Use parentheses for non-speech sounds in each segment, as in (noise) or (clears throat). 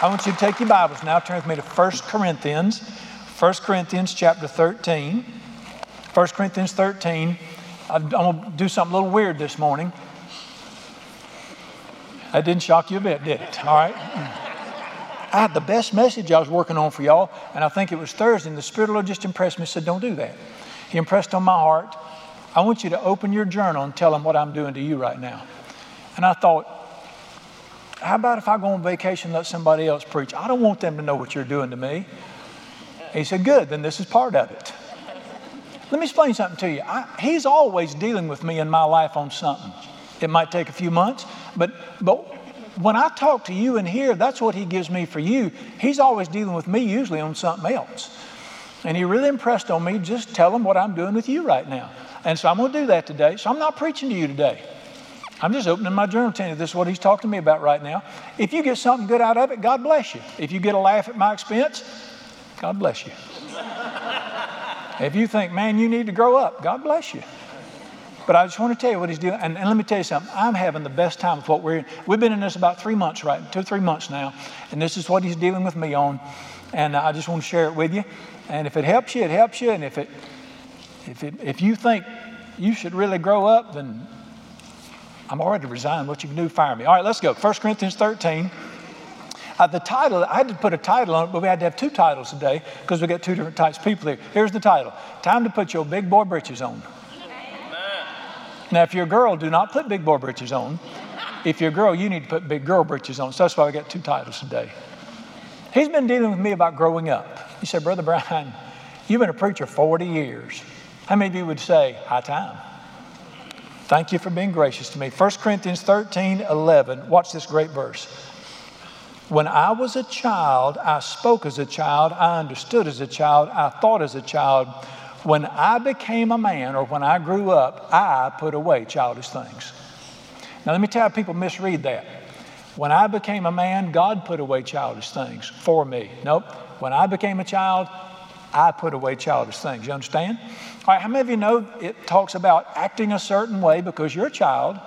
I want you to take your Bibles now, turn with me to 1 Corinthians, 1 Corinthians chapter 13. 1 Corinthians 13. I'm going to do something a little weird this morning. That didn't shock you a bit, did it? All right. I had the best message I was working on for y'all, and I think it was Thursday, and the Spirit of the Lord just impressed me and said, Don't do that. He impressed on my heart, I want you to open your journal and tell them what I'm doing to you right now. And I thought, how about if I go on vacation and let somebody else preach? I don't want them to know what you're doing to me. he said, Good, then this is part of it. Let me explain something to you. I, he's always dealing with me in my life on something. It might take a few months, but, but when I talk to you in here, that's what he gives me for you. He's always dealing with me, usually on something else. And he really impressed on me, just tell him what I'm doing with you right now. And so I'm going to do that today. So I'm not preaching to you today. I'm just opening my journal telling you this is what he's talking to me about right now. If you get something good out of it, God bless you. If you get a laugh at my expense, God bless you. if you think, man, you need to grow up, God bless you. But I just want to tell you what he's doing. And, and, let me tell you something. I'm having the best time with what we're in. We've been in this about three months, right? Two, three months now. And this is what he's dealing with me on. And I just want to share it with you. And if it helps you, it helps you. And if, it, if, it, if you think you should really grow up, then I'm already resigned. What you can do, fire me. All right, let's go. 1 Corinthians 13. Uh, the title, I had to put a title on it, but we had to have two titles today because we got two different types of people here. Here's the title Time to put your big boy britches on. Now, if you're a girl, do not put big boy britches on. If you're a girl, you need to put big girl britches on. So that's why we got two titles today. He's been dealing with me about growing up. He said, Brother Brian, you've been a preacher 40 years. How many of you would say, high time? Thank you for being gracious to me. 1 Corinthians 13 11. Watch this great verse. When I was a child, I spoke as a child, I understood as a child, I thought as a child. When I became a man or when I grew up, I put away childish things. Now, let me tell you, people misread that. When I became a man, God put away childish things for me. Nope. When I became a child, I put away childish things. You understand? All right, how many of you know it talks about acting a certain way because you're a child,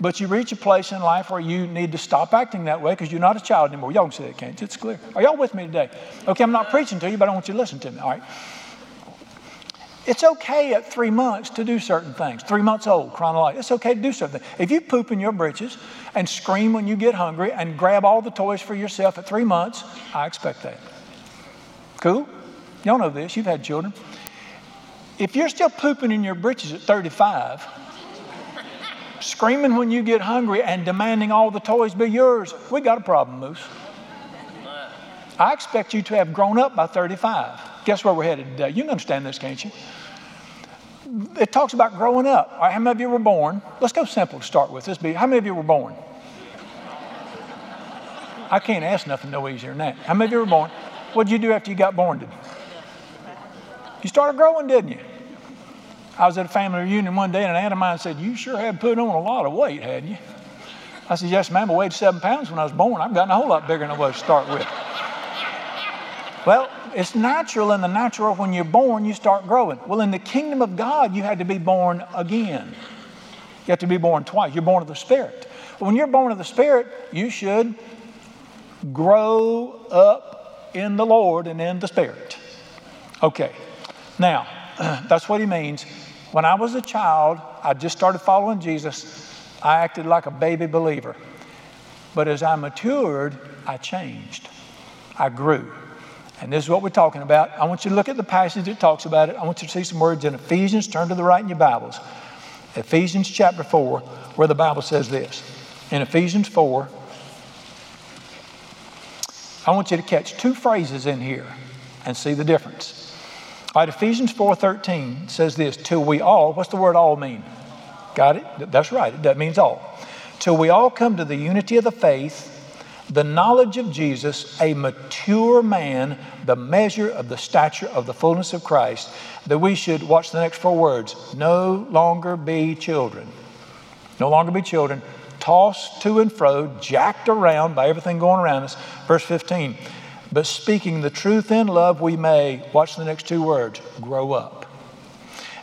but you reach a place in life where you need to stop acting that way because you're not a child anymore. Y'all can see that, can't you? It's clear. Are y'all with me today? Okay, I'm not preaching to you, but I want you to listen to me. All right. It's okay at three months to do certain things. Three months old, chronological. It's okay to do something. If you poop in your britches and scream when you get hungry and grab all the toys for yourself at three months, I expect that. Cool? Y'all know this. You've had children. If you're still pooping in your britches at 35, screaming when you get hungry and demanding all the toys be yours, we got a problem, Moose. I expect you to have grown up by 35. Guess where we're headed today? You can understand this, can't you? It talks about growing up. How many of you were born? Let's go simple to start with. This be how many of you were born? I can't ask nothing no easier than that. How many of you were born? What did you do after you got born? You started growing, didn't you? I was at a family reunion one day, and an aunt of mine said, You sure had put on a lot of weight, hadn't you? I said, Yes, ma'am. I weighed seven pounds when I was born. I've gotten a whole lot bigger than I was to start with. well, it's natural in the natural when you're born, you start growing. Well, in the kingdom of God, you had to be born again. You have to be born twice. You're born of the Spirit. But when you're born of the Spirit, you should grow up in the Lord and in the Spirit. Okay. Now, (clears throat) that's what he means. When I was a child, I just started following Jesus. I acted like a baby believer. But as I matured, I changed. I grew. And this is what we're talking about. I want you to look at the passage that talks about it. I want you to see some words in Ephesians. Turn to the right in your Bibles. Ephesians chapter 4, where the Bible says this. In Ephesians 4, I want you to catch two phrases in here and see the difference. Right, Ephesians 4.13 says this, till we all, what's the word all mean? Got it? That's right, that means all. Till we all come to the unity of the faith, the knowledge of Jesus, a mature man, the measure of the stature of the fullness of Christ, that we should, watch the next four words, no longer be children. No longer be children, tossed to and fro, jacked around by everything going around us. Verse 15 but speaking the truth in love, we may, watch the next two words, grow up.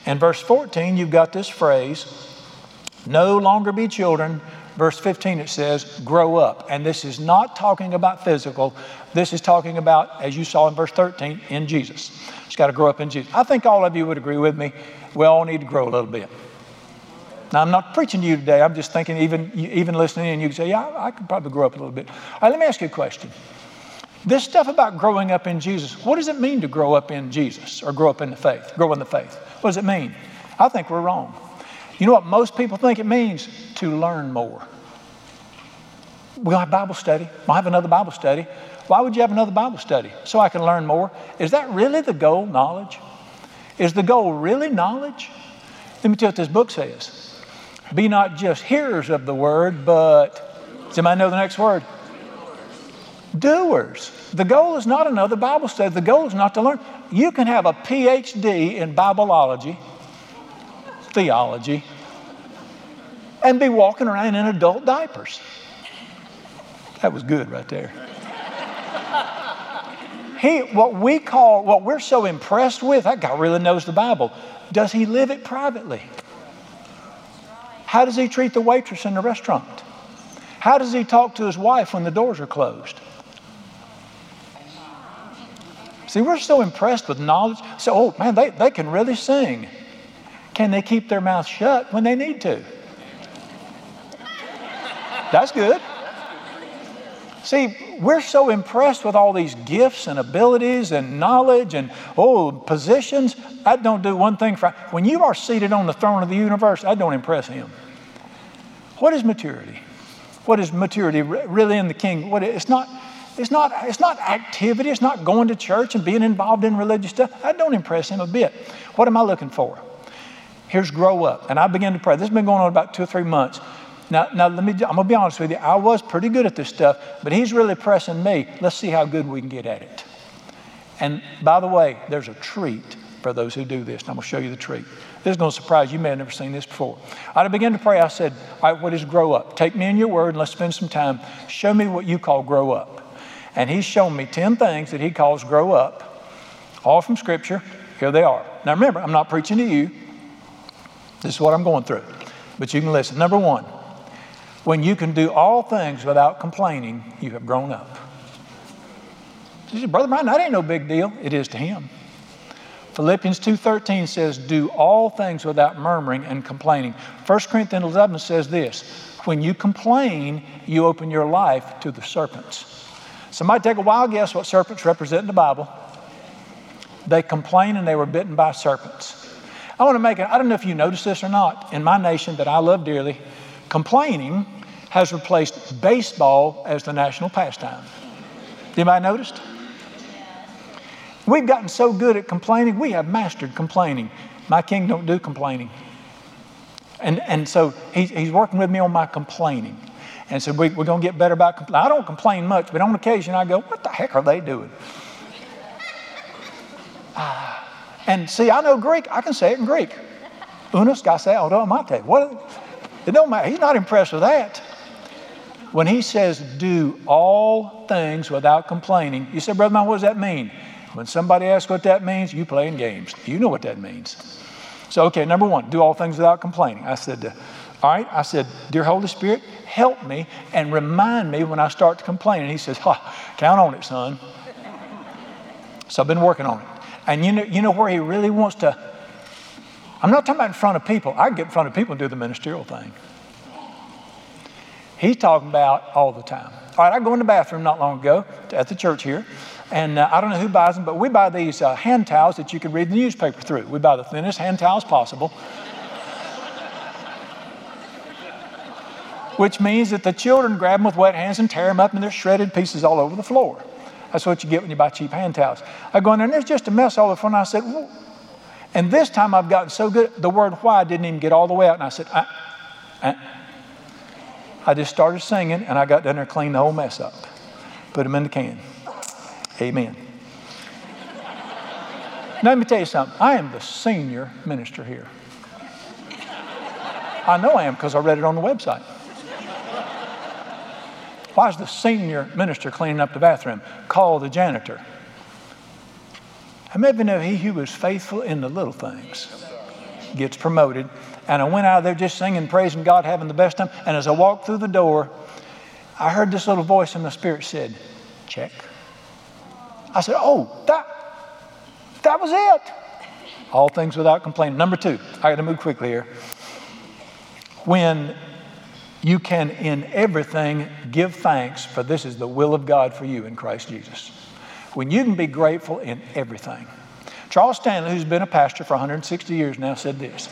And verse 14, you've got this phrase no longer be children, verse 15, it says, grow up. And this is not talking about physical. This is talking about, as you saw in verse 13, in Jesus. It's got to grow up in Jesus. I think all of you would agree with me. We all need to grow a little bit. Now, I'm not preaching to you today. I'm just thinking, even, even listening and you can say, yeah, I, I could probably grow up a little bit. All right, let me ask you a question. This stuff about growing up in Jesus, what does it mean to grow up in Jesus or grow up in the faith, grow in the faith? What does it mean? I think we're wrong. You know what most people think it means? To learn more. We'll have Bible study. We'll have another Bible study. Why would you have another Bible study? So I can learn more. Is that really the goal, knowledge? Is the goal really knowledge? Let me tell you what this book says. Be not just hearers of the word, but, does anybody know the next word? Doers. The goal is not another Bible study. The goal is not to learn. You can have a PhD in Bibleology, theology, and be walking around in adult diapers. That was good right there. he, what we call, what we're so impressed with, that guy really knows the Bible. Does he live it privately? How does he treat the waitress in the restaurant? How does he talk to his wife when the doors are closed? See, we're so impressed with knowledge. So, oh man, they, they can really sing. Can they keep their mouth shut when they need to? That's good. See, we're so impressed with all these gifts and abilities and knowledge and, oh, positions. I don't do one thing for. When you are seated on the throne of the universe, I don't impress him. What is maturity? What is maturity really in the king? What, it's not it's not, it's not activity. It's not going to church and being involved in religious stuff. That don't impress him a bit. What am I looking for? Here's grow up. And I began to pray. This has been going on about two or three months. Now, now let me, I'm going to be honest with you. I was pretty good at this stuff, but he's really pressing me. Let's see how good we can get at it. And by the way, there's a treat for those who do this. And I'm going to show you the treat. This is going to surprise you. You may have never seen this before. I began to pray. I said, All right, what is grow up? Take me in your word and let's spend some time. Show me what you call grow up. And he's shown me 10 things that he calls grow up, all from Scripture. Here they are. Now remember, I'm not preaching to you. This is what I'm going through. But you can listen. Number one, when you can do all things without complaining, you have grown up. You say, Brother Brian, that ain't no big deal. It is to him. Philippians 2.13 says, do all things without murmuring and complaining. 1 Corinthians 11 says this, when you complain, you open your life to the serpents. Somebody take a wild guess what serpents represent in the Bible. They complain and they were bitten by serpents. I want to make it, I don't know if you noticed this or not, in my nation that I love dearly, complaining has replaced baseball as the national pastime. Anybody noticed? We've gotten so good at complaining, we have mastered complaining. My king don't do complaining. And, and so he, he's working with me on my complaining and said, we, We're going to get better about complaining. I don't complain much, but on occasion I go, What the heck are they doing? Uh, and see, I know Greek. I can say it in Greek. Unus gaseodo mate. What? It don't matter. He's not impressed with that. When he says, do all things without complaining, you say, Brother Man, what does that mean? When somebody asks what that means, you playing games. You know what that means. So, okay, number one, do all things without complaining. I said, all right, I said, Dear Holy Spirit, help me and remind me when I start to complain. And he says, ha, count on it, son. So I've been working on it. And you know, you know where he really wants to, I'm not talking about in front of people. I get in front of people and do the ministerial thing. He's talking about all the time. All right, I go in the bathroom not long ago at the church here, and uh, I don't know who buys them, but we buy these uh, hand towels that you can read the newspaper through. We buy the thinnest hand towels possible. Which means that the children grab them with wet hands and tear them up and they're shredded pieces all over the floor. That's what you get when you buy cheap hand towels. I go in there and there's just a mess all over the floor. And I said, Whoa. and this time I've gotten so good, the word why didn't even get all the way out. And I said, I, I, I just started singing and I got down there and cleaned the whole mess up. Put them in the can. Amen. now, let me tell you something. I am the senior minister here. I know I am because I read it on the website. Why is the senior minister cleaning up the bathroom? Call the janitor. Many of you know he who was faithful in the little things gets promoted. And I went out of there just singing, praising God, having the best time. And as I walked through the door, I heard this little voice in the spirit said, check. I said, oh, that, that was it. All things without complaining. Number two, I got to move quickly here. When you can in everything give thanks, for this is the will of God for you in Christ Jesus. When you can be grateful in everything. Charles Stanley, who's been a pastor for 160 years now, said this.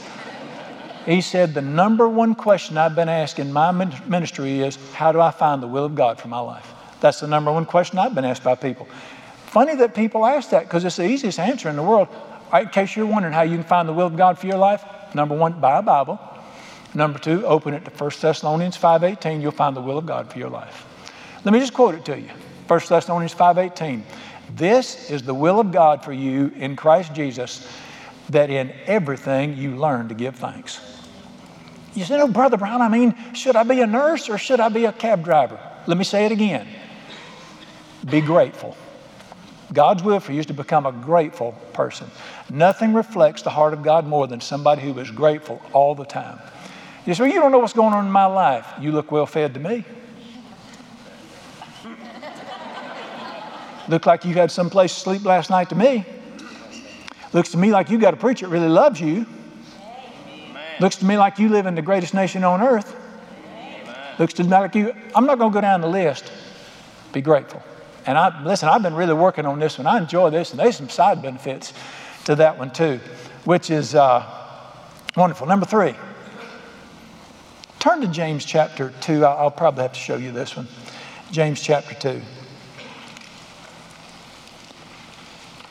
He said, The number one question I've been asked in my ministry is, How do I find the will of God for my life? That's the number one question I've been asked by people. Funny that people ask that because it's the easiest answer in the world. Right, in case you're wondering how you can find the will of God for your life, number one, buy a Bible. Number two, open it to 1 Thessalonians 5.18. You'll find the will of God for your life. Let me just quote it to you. 1 Thessalonians 5.18. This is the will of God for you in Christ Jesus, that in everything you learn to give thanks. You say, "Oh, Brother Brown, I mean, should I be a nurse or should I be a cab driver? Let me say it again. Be grateful. God's will for you is to become a grateful person. Nothing reflects the heart of God more than somebody who is grateful all the time. You say, well, you don't know what's going on in my life. You look well fed to me. look like you had some place to sleep last night to me. Looks to me like you got a preacher that really loves you. Amen. Looks to me like you live in the greatest nation on earth. Amen. Looks to me like you, I'm not going to go down the list. Be grateful. And I, listen, I've been really working on this one. I enjoy this, and there's some side benefits to that one too, which is uh, wonderful. Number three, turn to James chapter 2. I'll, probably have to show you this one. James chapter 2.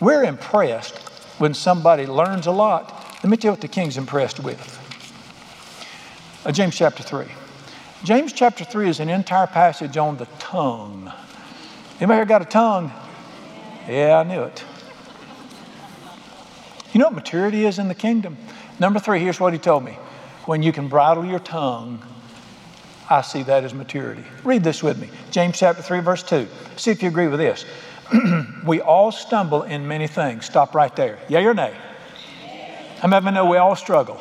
We're impressed when somebody learns a lot. Let me tell you what the king's impressed with. Uh, James chapter 3. James chapter 3 is an entire passage on the tongue. Anybody here got a tongue? Yeah, I knew it. You know what maturity is in the kingdom? Number three, here's what he told me. When you can bridle your tongue, I see that as maturity. Read this with me. James chapter 3, verse 2. See if you agree with this. (clears throat) we all stumble in many things. Stop right there. Yea or nay? Many of you know we all struggle?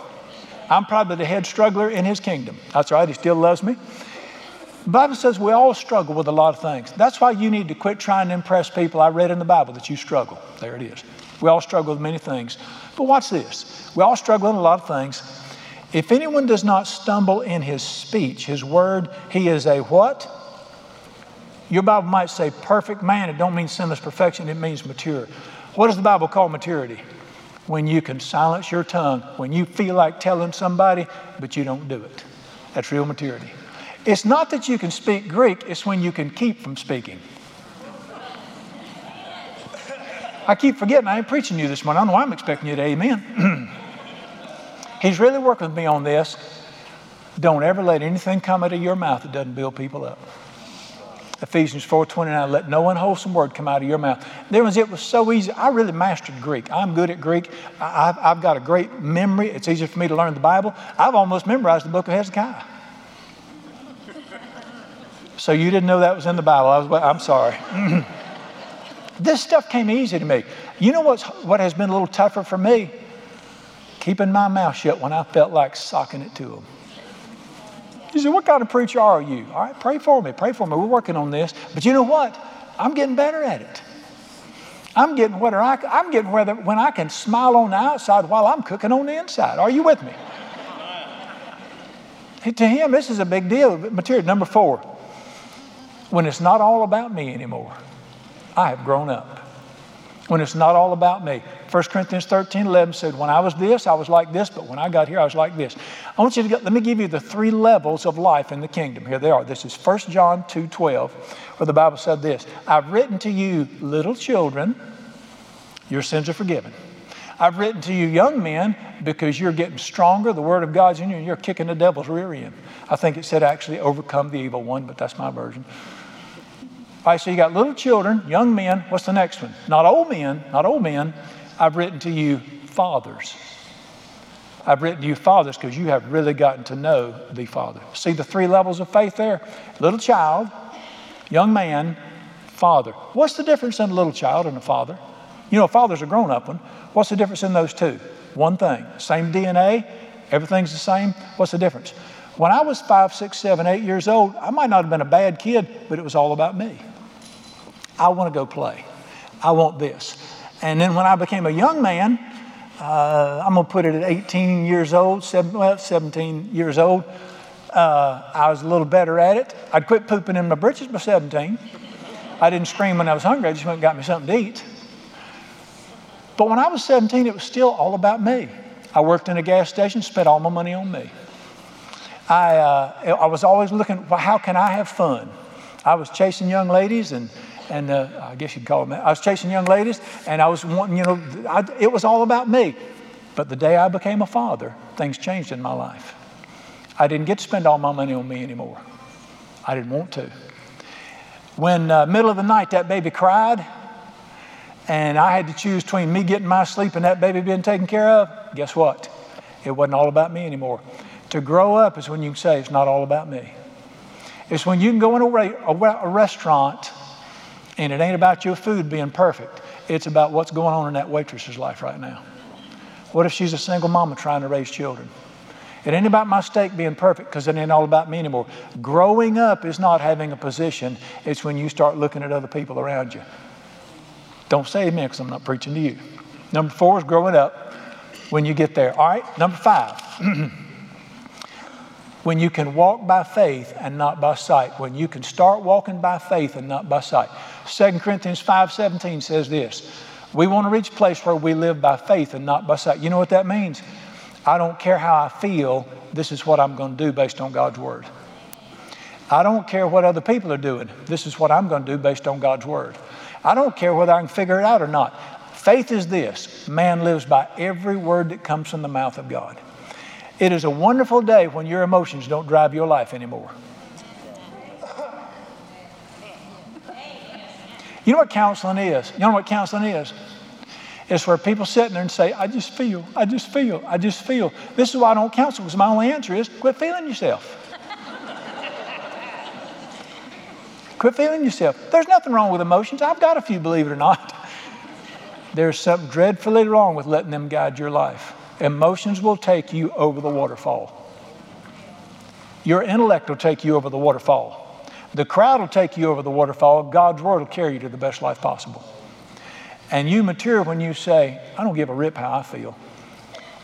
I'm probably the head struggler in his kingdom. That's right, he still loves me. The Bible says we all struggle with a lot of things. That's why you need to quit trying to impress people. I read in the Bible that you struggle. There it is. We all struggle with many things. But watch this. We all struggle in a lot of things. If anyone does not stumble in his speech, his word, he is a what? Your Bible might say perfect man. It don't mean sinless perfection. It means mature. What does the Bible call maturity? When you can silence your tongue, when you feel like telling somebody, but you don't do it. That's real maturity. It's not that you can speak Greek, it's when you can keep from speaking. I keep forgetting I ain't preaching you this morning. I don't know why I'm expecting you to amen. (clears throat) He's really working with me on this. Don't ever let anything come out of your mouth that doesn't build people up. Ephesians 4.29, let no unwholesome word come out of your mouth. There was, it was so easy. I really mastered Greek. I'm good at Greek. I, have got a great memory. It's easier for me to learn the Bible. I've almost memorized the book of Hezekiah. So you didn't know that was in the Bible. I was, I'm sorry. (clears throat) this stuff came easy to me. You know what's, what has been a little tougher for me? Keeping my mouth shut when I felt like socking it to them. He said, What kind of preacher are you? All right, pray for me. Pray for me. We're working on this. But you know what? I'm getting better at it. I'm getting whether I, I'm getting whether when I can smile on the outside while I'm cooking on the inside. Are you with me? to him, this is a big deal. Material number four when it's not all about me anymore. I have grown up. When it's not all about me. 1 Corinthians 13, 11 said, When I was this, I was like this, but when I got here, I was like this. I want you to get, let me give you the three levels of life in the kingdom. Here they are. This is 1 John 2, 12, where the Bible said this I've written to you, little children, your sins are forgiven. I've written to you, young men, because you're getting stronger. The Word of God's in you, and you're kicking the devil's rear end. I think it said actually overcome the evil one, but that's my version. All right, so you got little children, young men. What's the next one? Not old men, not old men. I've written to you fathers. I've written to you fathers because you have really gotten to know the Father. See the three levels of faith there? Little child, young man, father. What's the difference in a little child and a father? You know, a father's a grown up one. What's the difference in those two? One thing, same DNA, everything's the same. What's the difference? When I was five, six, seven, eight years old, I might not have been a bad kid, but it was all about me. I want to go play. I want this. And then when I became a young man, uh, I'm going to put it at 18 years old, seven, well, 17 years old, uh, I was a little better at it. I'd quit pooping in my britches by 17. I didn't scream when I was hungry, I just went and got me something to eat. But when I was 17, it was still all about me. I worked in a gas station, spent all my money on me. I, uh, I was always looking, well, how can I have fun? I was chasing young ladies and, and uh, I guess you'd call them. I was chasing young ladies and I was wanting, you know, I, it was all about me. But the day I became a father, things changed in my life. I didn't get to spend all my money on me anymore. I didn't want to. When uh, middle of the night that baby cried, and I had to choose between me getting my sleep and that baby being taken care of, guess what? It wasn't all about me anymore. To grow up is when you can say, it's not all about me. It's when you can go in a, a, a restaurant and it ain't about your food being perfect. It's about what's going on in that waitress's life right now. What if she's a single mama trying to raise children? It ain't about my steak being perfect because it ain't all about me anymore. Growing up is not having a position, it's when you start looking at other people around you. Don't say amen because I'm not preaching to you. Number four is growing up when you get there. All right, number five. (clears throat) when you can walk by faith and not by sight, when you can start walking by faith and not by sight. 2 Corinthians 5:17 says this. We want to reach a place where we live by faith and not by sight. You know what that means? I don't care how I feel, this is what I'm going to do based on God's word. I don't care what other people are doing. This is what I'm going to do based on God's word. I don't care whether I can figure it out or not. Faith is this man lives by every word that comes from the mouth of God. It is a wonderful day when your emotions don't drive your life anymore. You know what counseling is? You know what counseling is? It's where people sit in there and say, I just feel, I just feel, I just feel. This is why I don't counsel, because my only answer is quit feeling yourself. quit feeling yourself. There's nothing wrong with emotions. I've got a few, believe it or not. There's something dreadfully wrong with letting them guide your life. Emotions will take you over the waterfall. Your intellect will take you over the waterfall. The crowd will take you over the waterfall. God's word will carry you to the best life possible. And you mature when you say, I don't give a rip how I feel.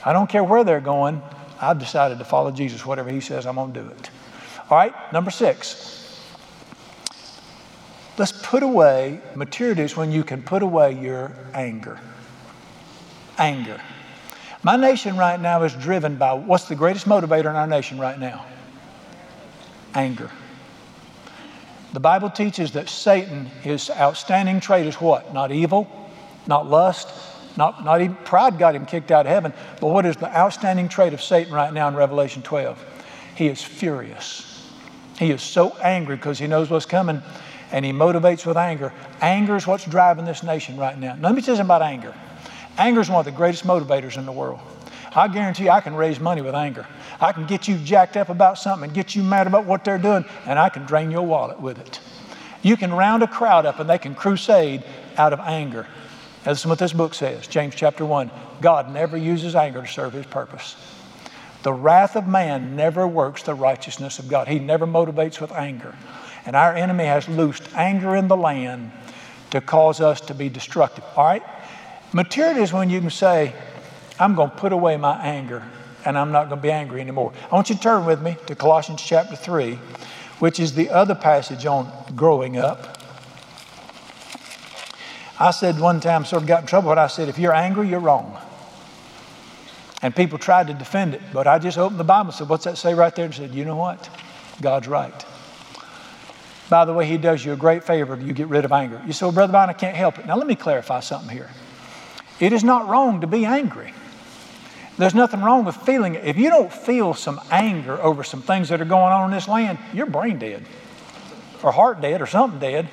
I don't care where they're going. I've decided to follow Jesus. Whatever he says, I'm going to do it. All right, number six. Let's put away, maturity is when you can put away your anger. Anger. My nation right now is driven by what's the greatest motivator in our nation right now? Anger. The Bible teaches that Satan, his outstanding trait is what? Not evil, not lust, not, not even pride got him kicked out of heaven. But what is the outstanding trait of Satan right now in Revelation 12? He is furious. He is so angry because he knows what's coming and he motivates with anger. Anger is what's driving this nation right now. Now, let me tell you about anger. Anger is one of the greatest motivators in the world. I guarantee I can raise money with anger. I can get you jacked up about something and get you mad about what they're doing, and I can drain your wallet with it. You can round a crowd up and they can crusade out of anger. That's what this book says, James chapter 1. God never uses anger to serve his purpose. The wrath of man never works the righteousness of God. He never motivates with anger. And our enemy has loosed anger in the land to cause us to be destructive. All right? Maturity is when you can say, I'm going to put away my anger and I'm not going to be angry anymore. I want you to turn with me to Colossians chapter 3, which is the other passage on growing up. I said one time, sort of got in trouble when I said, if you're angry, you're wrong. And people tried to defend it, but I just opened the Bible and said, What's that say right there? And said, You know what? God's right. By the way, He does you a great favor if you get rid of anger. You say, Well, Brother Bond, I can't help it. Now, let me clarify something here. It is not wrong to be angry. There's nothing wrong with feeling it. If you don't feel some anger over some things that are going on in this land, you're brain dead or heart dead or something dead.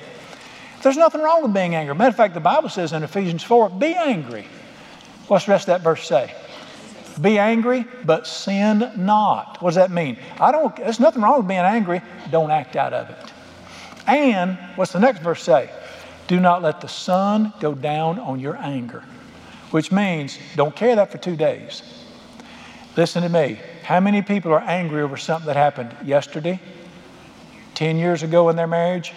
There's nothing wrong with being angry. Matter of fact, the Bible says in Ephesians 4, be angry. What's the rest of that verse say? Be angry, but sin not. What does that mean? I don't, there's nothing wrong with being angry. Don't act out of it. And what's the next verse say? Do not let the sun go down on your anger. Which means don't carry that for two days. Listen to me. How many people are angry over something that happened yesterday, 10 years ago in their marriage,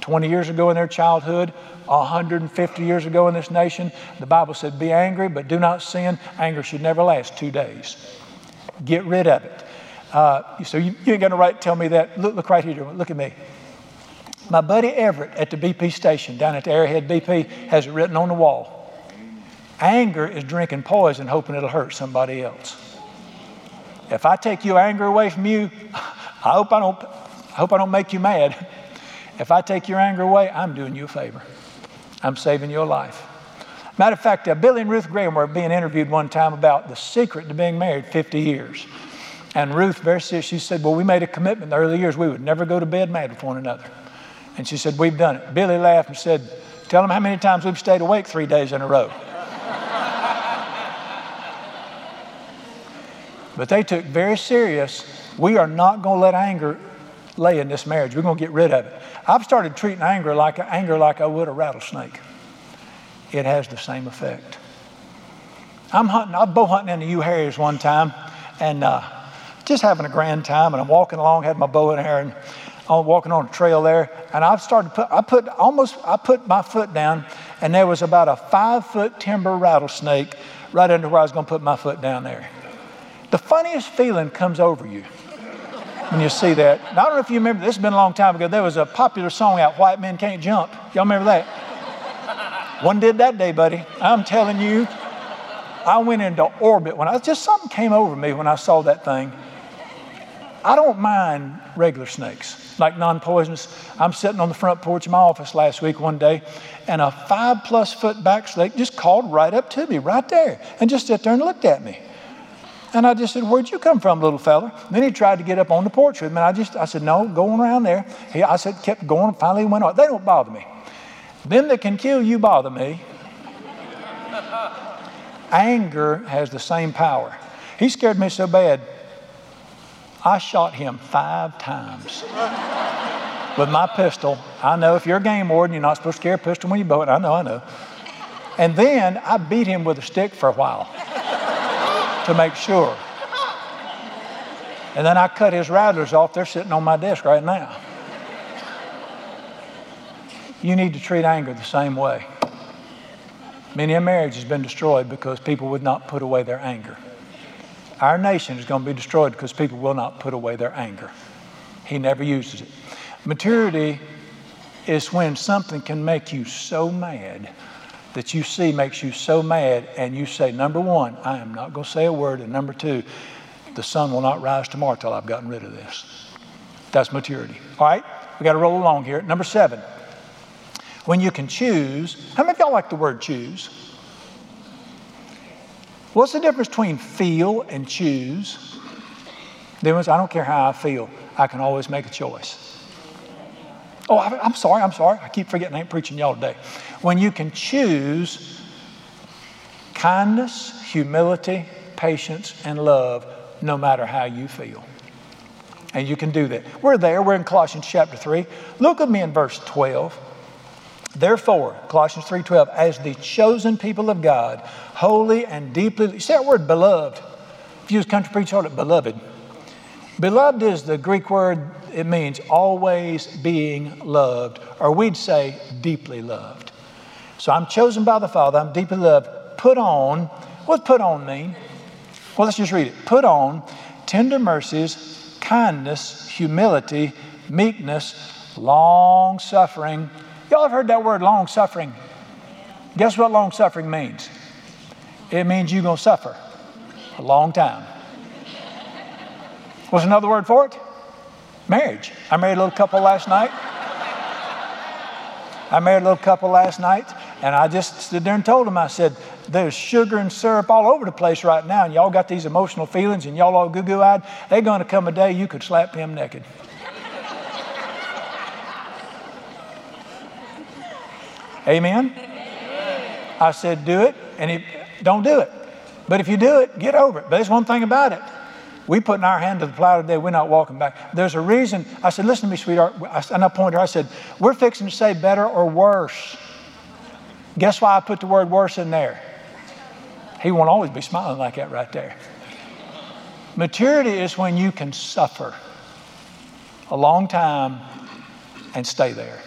20 years ago in their childhood, 150 years ago in this nation? The Bible said, Be angry, but do not sin. Anger should never last two days. Get rid of it. Uh, so you, you ain't right to tell me that. Look, look right here. Look at me. My buddy Everett at the BP station down at the Airhead BP has it written on the wall. Anger is drinking poison, hoping it'll hurt somebody else. If I take your anger away from you, (laughs) I hope I don't, I hope I don't make you mad. If I take your anger away, I'm doing you a favor. I'm saving your life. Matter of fact, uh, Billy and Ruth Graham were being interviewed one time about the secret to being married 50 years. And Ruth, very serious, she said, Well, we made a commitment in the early years we would never go to bed mad with one another. And she said, We've done it. Billy laughed and said, Tell them how many times we've stayed awake three days in a row. But they took very serious, we are not going to let anger lay in this marriage. We're going to get rid of it. I've started treating anger like, anger like I would a rattlesnake. It has the same effect. I'm hunting, I was bow hunting in the Uwharries one time, and uh, just having a grand time. And I'm walking along, had my bow in there, and I'm walking on a trail there. And I've started put, I put almost, I put my foot down, and there was about a five foot timber rattlesnake right under where I was going to put my foot down there. The funniest feeling comes over you when you see that. I don't know if you remember, this has been a long time ago. There was a popular song out, White Men Can't Jump. Y'all remember that? One did that day, buddy. I'm telling you, I went into orbit when I just something came over me when I saw that thing. I don't mind regular snakes, like non poisonous. I'm sitting on the front porch of my office last week one day, and a five plus foot back snake just called right up to me, right there, and just sat there and looked at me. And I just said, Where'd you come from, little fella? And then he tried to get up on the porch with me. And I just, I said, No, going around there. He, I said, kept going. Finally, went on. They don't bother me. Them that can kill you bother me. (laughs) Anger has the same power. He scared me so bad, I shot him five times (laughs) with my pistol. I know if you're a game warden, you're not supposed to carry a pistol when you bow it. I know, I know. And then I beat him with a stick for a while to make sure. And then I cut his rattlers off. They're sitting on my desk right now. You need to treat anger the same way. Many a marriage has been destroyed because people would not put away their anger. Our nation is going to be destroyed because people will not put away their anger. He never uses it. Maturity is when something can make you so mad that you see makes you so mad, and you say, number one, I am not going to say a word, and number two, the sun will not rise tomorrow till I've gotten rid of this. That's maturity. All right, we got to roll along here. Number seven, when you can choose, how many of y'all like the word choose? What's the difference between feel and choose? The difference, I don't care how I feel, I can always make a choice. Oh, I'm sorry, I'm sorry. I keep forgetting I ain't preaching y'all today. When you can choose kindness, humility, patience, and love, no matter how you feel. And you can do that. We're there, we're in Colossians chapter 3. Look at me in verse 12. Therefore, Colossians 3:12, as the chosen people of God, holy and deeply, say that word beloved. If you use country preach, call it beloved. Beloved is the Greek word, it means always being loved, or we'd say deeply loved. So I'm chosen by the Father, I'm deeply loved. Put on, what put on mean? Well, let's just read it. Put on tender mercies, kindness, humility, meekness, long suffering, Y'all have heard that word long suffering. Guess what long suffering means? It means you're going to suffer a long time. What's another word for it? Marriage. I married a little couple last night. I married a little couple last night, and I just stood there and told them, I said, there's sugar and syrup all over the place right now, and y'all got these emotional feelings, and y'all all goo goo eyed. They're going to come a day you could slap him naked. Amen? I said, do it, and if, don't do it. But if you do it, get over it. But there's one thing about it. We putting our hand to the plow today, we're not walking back. There's a reason. I said, listen to me, sweetheart. And I pointed her, I said, we're fixing to say better or worse. Guess why I put the word worse in there? He won't always be smiling like that right there. Maturity is when you can suffer a long time and stay there.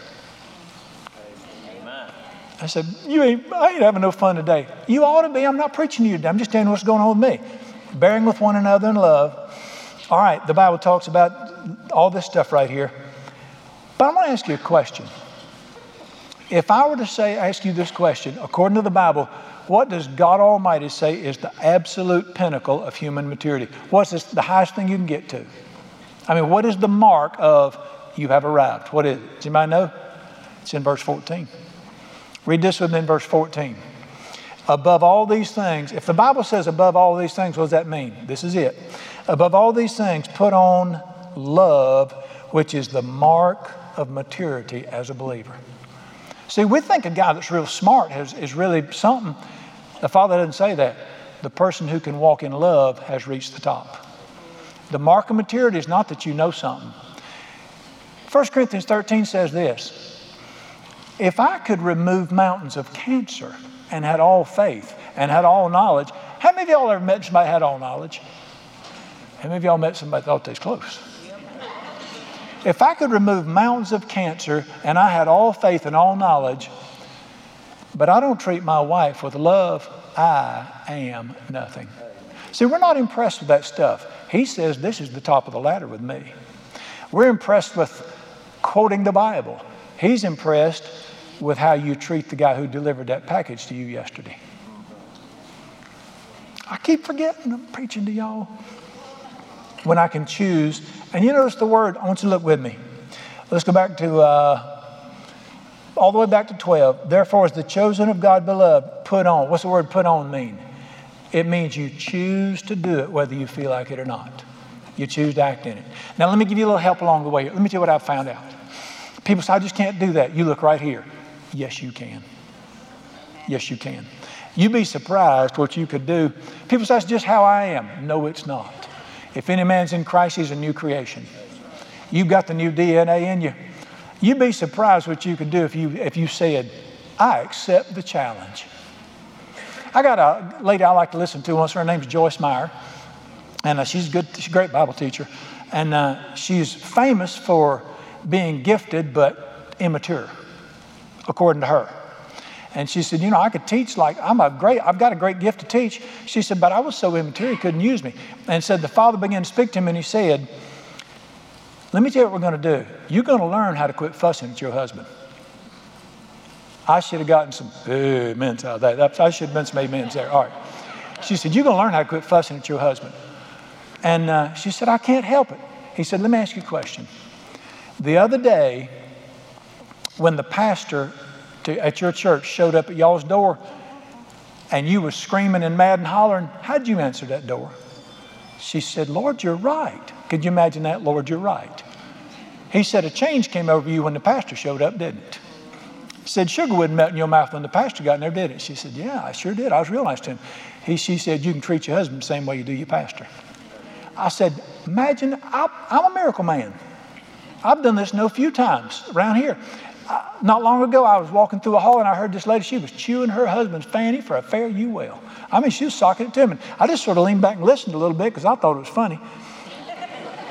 I said, you ain't, I ain't having no fun today. You ought to be. I'm not preaching to you today. I'm just telling you what's going on with me. Bearing with one another in love. All right, the Bible talks about all this stuff right here. But I want to ask you a question. If I were to say, ask you this question, according to the Bible, what does God Almighty say is the absolute pinnacle of human maturity? What's this, the highest thing you can get to? I mean, what is the mark of you have arrived? What is it? Does anybody know? It's in verse 14. Read this with me in verse 14. Above all these things, if the Bible says above all these things, what does that mean? This is it. Above all these things, put on love, which is the mark of maturity as a believer. See, we think a guy that's real smart has, is really something. The Father doesn't say that. The person who can walk in love has reached the top. The mark of maturity is not that you know something. 1 Corinthians 13 says this If I could remove mountains of cancer and had all faith and had all knowledge, how many of y'all ever met somebody had all knowledge? How many of y'all met somebody thought they was close? If I could remove mountains of cancer and I had all faith and all knowledge, but I don't treat my wife with love, I am nothing. See, we're not impressed with that stuff. He says this is the top of the ladder with me. We're impressed with quoting the Bible. He's impressed with how you treat the guy who delivered that package to you yesterday. I keep forgetting I'm preaching to y'all when I can choose. And you notice the word, I want you to look with me. Let's go back to uh, all the way back to 12. Therefore, as the chosen of God beloved, put on. What's the word put on mean? It means you choose to do it whether you feel like it or not. You choose to act in it. Now, let me give you a little help along the way. Let me tell you what I've found out. People say, I just can't do that. You look right here. Yes, you can. Yes, you can. You'd be surprised what you could do. People say, that's just how I am. No, it's not. If any man's in Christ, he's a new creation. You've got the new DNA in you. You'd be surprised what you could do if you, if you said, I accept the challenge. I got a lady I like to listen to once. Her name's Joyce Meyer. And uh, she's, good, she's a great Bible teacher. And uh, she's famous for being gifted but immature, according to her. And she said, You know, I could teach like I'm a great, I've got a great gift to teach. She said, But I was so immature, he couldn't use me. And said, The father began to speak to him and he said, Let me tell you what we're going to do. You're going to learn how to quit fussing at your husband. I should have gotten some amens out of that. I should have been some amens there. All right. She said, You're going to learn how to quit fussing at your husband. And uh, she said, I can't help it. He said, Let me ask you a question. The other day, when the pastor to, at your church showed up at y'all's door and you were screaming and mad and hollering, how'd you answer that door? She said, Lord, you're right. Could you imagine that? Lord, you're right. He said, a change came over you when the pastor showed up, didn't it? Sugar wouldn't melt in your mouth when the pastor got in there, did it? She said, yeah, I sure did. I was real nice to him. He, she said, you can treat your husband the same way you do your pastor. I said, imagine, I, I'm a miracle man. I've done this no few times around here not long ago, I was walking through a hall and I heard this lady, she was chewing her husband's fanny for a fare you well. I mean, she was socking it to him. And I just sort of leaned back and listened a little bit because I thought it was funny.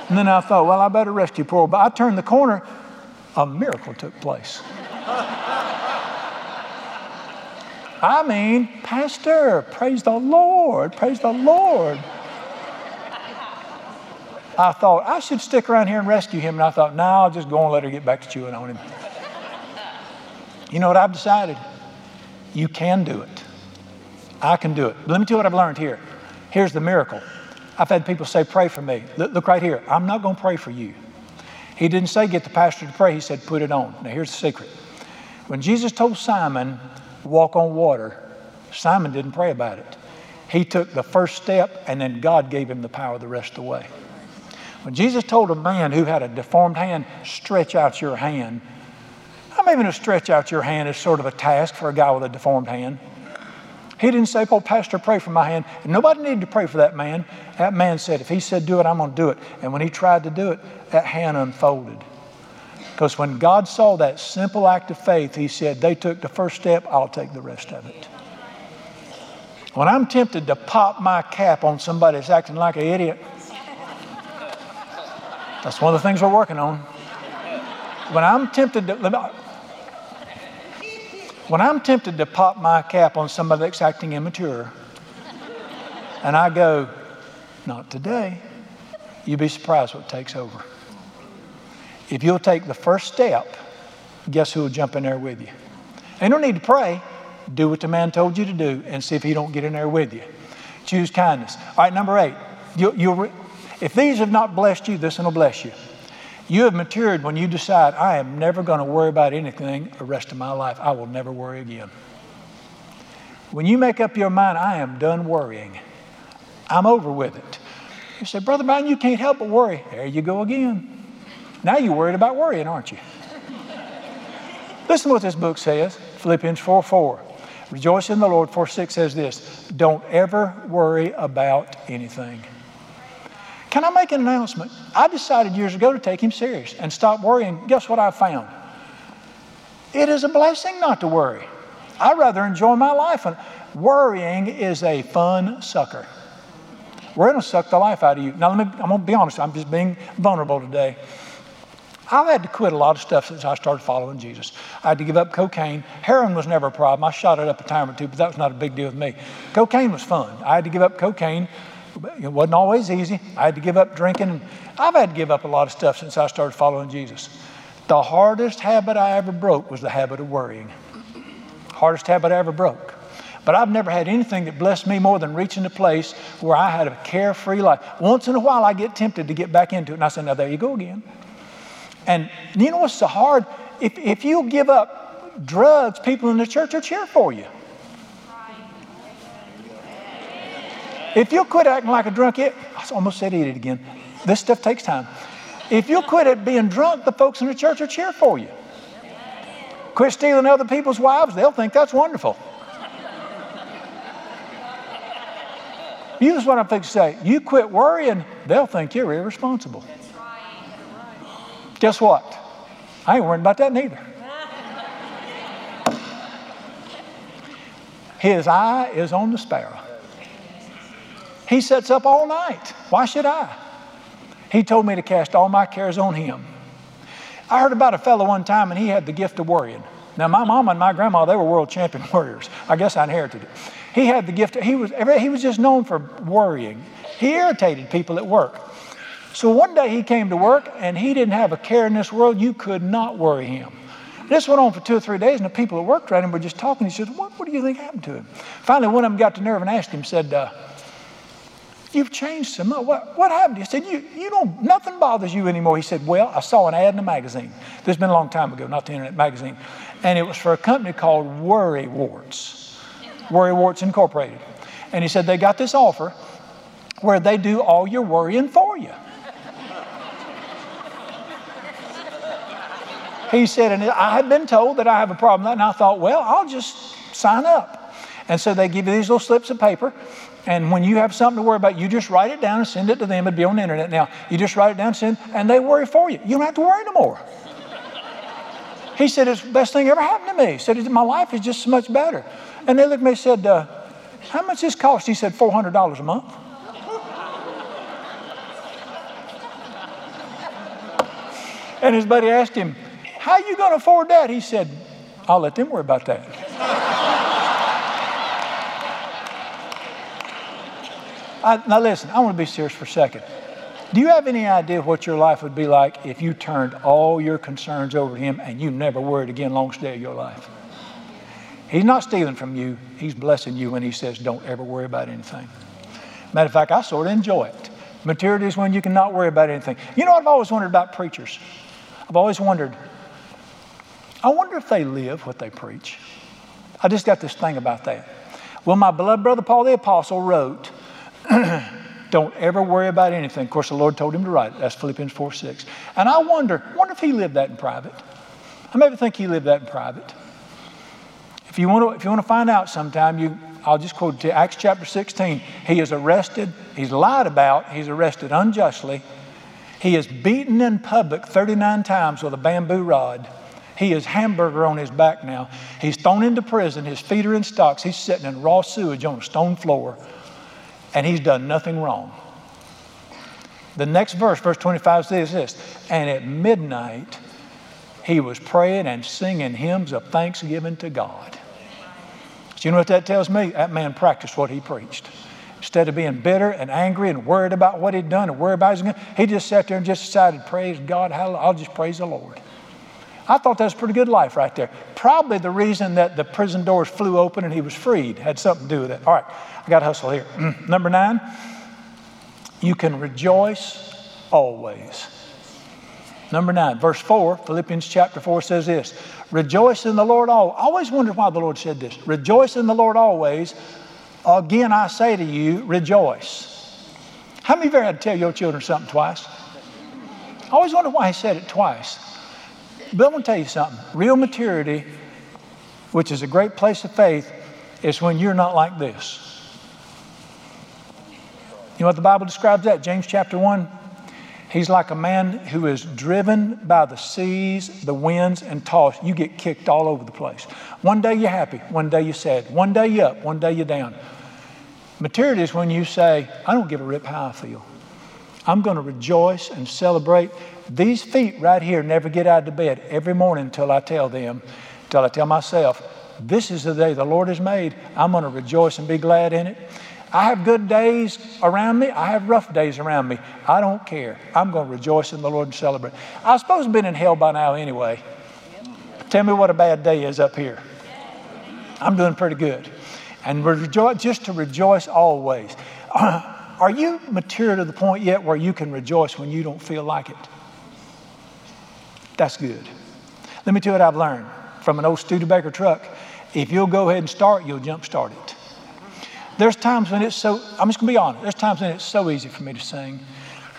And then I thought, well, I better rescue poor. But I turned the corner, a miracle took place. I mean, Pastor, praise the Lord, praise the Lord. I thought I should stick around here and rescue him, and I thought, no, I'll just go and let her get back to chewing on him. You know what I've decided? You can do it. I can do it. But Let me tell you what I've learned here. Here's the miracle. I've had people say, Pray for me. Look, look right here. I'm not going to pray for you. He didn't say, Get the pastor to pray. He said, Put it on. Now, here's the secret. When Jesus told Simon, Walk on water, Simon didn't pray about it. He took the first step, and then God gave him the power the rest of the way. When Jesus told a man who had a deformed hand, Stretch out your hand, I'm even to stretch out your hand is sort of a task for a guy with a deformed hand. He didn't say, Oh, Pastor, pray for my hand. And nobody needed to pray for that man. That man said, If he said do it, I'm going to do it. And when he tried to do it, that hand unfolded. Because when God saw that simple act of faith, he said, They took the first step, I'll take the rest of it. When I'm tempted to pop my cap on somebody that's acting like an idiot, that's one of the things we're working on. When I'm tempted to, when I'm tempted to pop my cap on somebody that's acting immature, and I go, not today, you'd be surprised what takes over. If you'll take the first step, guess who will jump in there with you? Ain't no need to pray. Do what the man told you to do and see if he don't get in there with you. Choose kindness. All right, number eight. You, you, if these have not blessed you, this one will bless you. You have matured when you decide, I am never going to worry about anything the rest of my life. I will never worry again. When you make up your mind, I am done worrying, I'm over with it. You say, Brother Brian, you can't help but worry. There you go again. Now you're worried about worrying, aren't you? (laughs) Listen to what this book says Philippians 4 4. Rejoice in the Lord. 4 6 says this Don't ever worry about anything. Can I make an announcement? I decided years ago to take him serious and stop worrying. Guess what I found? It is a blessing not to worry. I rather enjoy my life. And worrying is a fun sucker. We're going to suck the life out of you. Now, let me, I'm going to be honest. I'm just being vulnerable today. I've had to quit a lot of stuff since I started following Jesus. I had to give up cocaine. Heroin was never a problem. I shot it up a time or two, but that was not a big deal with me. Cocaine was fun. I had to give up cocaine. It wasn't always easy. I had to give up drinking. I've had to give up a lot of stuff since I started following Jesus. The hardest habit I ever broke was the habit of worrying. Hardest habit I ever broke. But I've never had anything that blessed me more than reaching a place where I had a carefree life. Once in a while, I get tempted to get back into it, and I say, Now, there you go again. And you know what's so hard? If, if you give up drugs, people in the church will cheer for you. If you'll quit acting like a drunk, it, I almost said eat it again. This stuff takes time. If you'll quit it being drunk, the folks in the church will cheer for you. Quit stealing other people's wives, they'll think that's wonderful. Use what I'm fixing to say. You quit worrying, they'll think you're irresponsible. Guess what? I ain't worried about that neither. His eye is on the sparrow. He sits up all night. Why should I? He told me to cast all my cares on him. I heard about a fellow one time and he had the gift of worrying. Now, my mom and my grandma, they were world champion (laughs) warriors. I guess I inherited it. He had the gift, he was, he was just known for worrying. He irritated people at work. So one day he came to work and he didn't have a care in this world. You could not worry him. This went on for two or three days, and the people that worked around him were just talking. He said, What, what do you think happened to him? Finally, one of them got the nerve and asked him, said, uh, You've changed so much. What, what happened? He said, you, you don't, nothing bothers you anymore. He said, Well, I saw an ad in a magazine. This has been a long time ago, not the internet magazine. And it was for a company called Worry Warts, Worry Warts Incorporated. And he said, They got this offer where they do all your worrying for you. he said, and I had been told that I have a problem, and I thought, well, I'll just sign up. And so they give you these little slips of paper, and when you have something to worry about, you just write it down and send it to them. It'd be on the internet now. You just write it down, send, and they worry for you. You don't have to worry no more. He said, it's the best thing ever happened to me. He said, my life is just so much better. And they looked at me and said, uh, how much does this cost? He said, $400 a month. and his buddy asked him, how you going to afford that? He said, I'll let them worry about that. I, now, listen, I want to be serious for a second. Do you have any idea what your life would be like if you turned all your concerns over to Him and you never worried again long stay of your life? He's not stealing from you, He's blessing you when He says, Don't ever worry about anything. Matter of fact, I sort of enjoy it. Maturity is when you cannot worry about anything. You know I've always wondered about preachers? I've always wondered, I wonder if they live what they preach. I just got this thing about that. Well, my beloved brother Paul the Apostle wrote, (clears throat) Don't ever worry about anything. Of course, the Lord told him to write it. That's Philippians 4 6. And I wonder, wonder if he lived that in private. I maybe think he lived that in private. If you want to, if you want to find out sometime, you, I'll just quote to Acts chapter 16. He is arrested, he's lied about, he's arrested unjustly. He is beaten in public 39 times with a bamboo rod. He is hamburger on his back now. He's thrown into prison. His feet are in stocks. He's sitting in raw sewage on a stone floor, and he's done nothing wrong. The next verse, verse 25, says this And at midnight, he was praying and singing hymns of thanksgiving to God. Do you know what that tells me? That man practiced what he preached. Instead of being bitter and angry and worried about what he'd done and worried about his, he just sat there and just decided, praise God, I'll just praise the Lord. I thought that was pretty good life right there. Probably the reason that the prison doors flew open and he was freed had something to do with it. All right, I got to hustle here. Mm, number nine, you can rejoice always. Number nine, verse four, Philippians chapter four says this Rejoice in the Lord always. I always wondered why the Lord said this. Rejoice in the Lord always. Again, I say to you, rejoice. How many of you ever had to tell your children something twice? I always wondered why he said it twice. But I'm going to tell you something. Real maturity, which is a great place of faith, is when you're not like this. You know what the Bible describes that? James chapter 1, He's like a man who is driven by the seas, the winds, and tossed. You get kicked all over the place. One day you're happy, one day you're sad, one day you're up, one day you're down. Maturity is when you say, I don't give a rip how I feel. I'm going to rejoice and celebrate. These feet right here never get out of bed every morning until I tell them, until I tell myself, this is the day the Lord has made. I'm going to rejoice and be glad in it. I have good days around me. I have rough days around me. I don't care. I'm going to rejoice in the Lord and celebrate. I suppose I've been in hell by now anyway. Tell me what a bad day is up here. I'm doing pretty good. And rejoice, just to rejoice always. (clears throat) Are you mature to the point yet where you can rejoice when you don't feel like it? That's good. Let me tell you what I've learned from an old Studebaker truck. If you'll go ahead and start, you'll jump start it. There's times when it's so, I'm just going to be honest, there's times when it's so easy for me to sing.